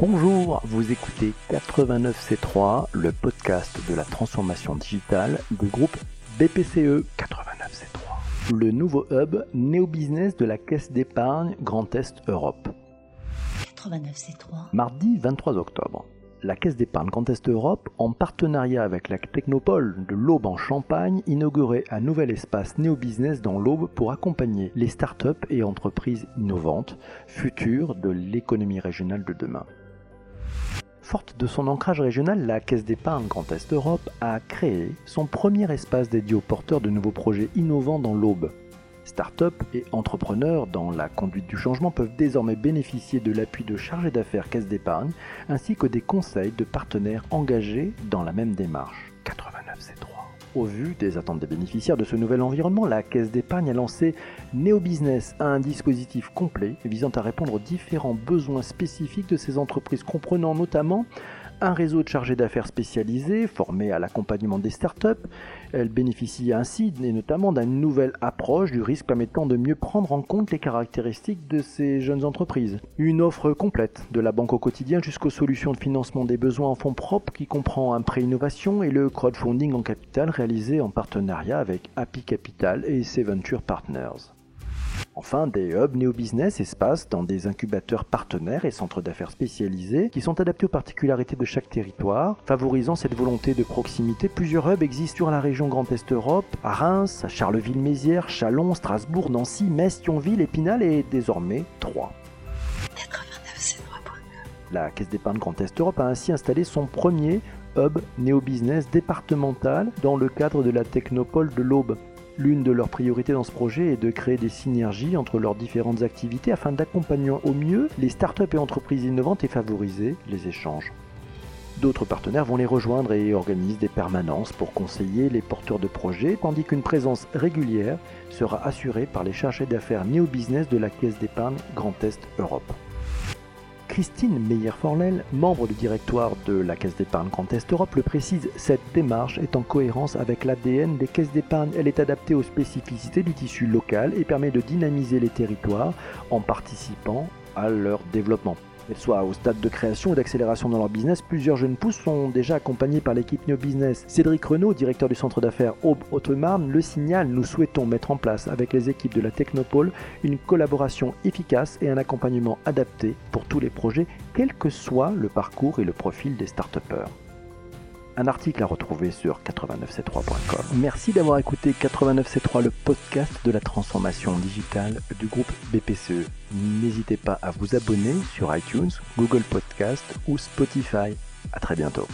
Bonjour, vous écoutez 89C3, le podcast de la transformation digitale du groupe BPCE 89C3. Le nouveau hub néo-business de la Caisse d'épargne Grand Est Europe. 89C3. Mardi 23 octobre la Caisse d'épargne Grand Est Europe, en partenariat avec la Technopole de l'Aube en Champagne, inaugurait un nouvel espace néo-business dans l'Aube pour accompagner les startups et entreprises innovantes, futures de l'économie régionale de demain. Forte de son ancrage régional, la Caisse d'épargne Grand Est Europe a créé son premier espace dédié aux porteurs de nouveaux projets innovants dans l'Aube. Start-up et entrepreneurs dans la conduite du changement peuvent désormais bénéficier de l'appui de chargés d'affaires caisse d'épargne ainsi que des conseils de partenaires engagés dans la même démarche. 89C3. Au vu des attentes des bénéficiaires de ce nouvel environnement, la Caisse d'épargne a lancé Neo Business, un dispositif complet visant à répondre aux différents besoins spécifiques de ces entreprises, comprenant notamment un réseau de chargés d'affaires spécialisés formés à l'accompagnement des startups. Elle bénéficie ainsi et notamment d'une nouvelle approche du risque permettant de mieux prendre en compte les caractéristiques de ces jeunes entreprises. Une offre complète de la banque au quotidien jusqu'aux solutions de financement des besoins en fonds propres qui comprend un prêt innovation et le crowdfunding en capital réalisé en partenariat avec Happy Capital et ses Venture Partners. Enfin, des hubs néo-business espaces dans des incubateurs partenaires et centres d'affaires spécialisés qui sont adaptés aux particularités de chaque territoire, favorisant cette volonté de proximité. Plusieurs hubs existent sur la région Grand Est Europe, à Reims, à Charleville-Mézières, Chalon, Strasbourg, Nancy, Metz, Thionville, Épinal et désormais Troyes. La Caisse d'épargne Grand Est Europe a ainsi installé son premier hub néo-business départemental dans le cadre de la Technopole de l'Aube. L'une de leurs priorités dans ce projet est de créer des synergies entre leurs différentes activités afin d'accompagner au mieux les startups et entreprises innovantes et favoriser les échanges. D'autres partenaires vont les rejoindre et organisent des permanences pour conseiller les porteurs de projets, tandis qu'une présence régulière sera assurée par les chargés d'affaires néo-business de la Caisse d'épargne Grand Est Europe. Christine Meyer-Forlel, membre du directoire de la Caisse d'épargne Grand Est Europe, le précise, cette démarche est en cohérence avec l'ADN des caisses d'épargne. Elle est adaptée aux spécificités du tissu local et permet de dynamiser les territoires en participant à leur développement soit au stade de création ou d'accélération dans leur business, plusieurs jeunes pousses sont déjà accompagnés par l'équipe Neo Business. Cédric Renaud, directeur du centre d'affaires Aube-Haute-Marne, le signale, nous souhaitons mettre en place avec les équipes de la Technopole une collaboration efficace et un accompagnement adapté pour tous les projets, quel que soit le parcours et le profil des start un article à retrouver sur 89c3.com. Merci d'avoir écouté 89c3, le podcast de la transformation digitale du groupe BPCE. N'hésitez pas à vous abonner sur iTunes, Google Podcast ou Spotify. À très bientôt.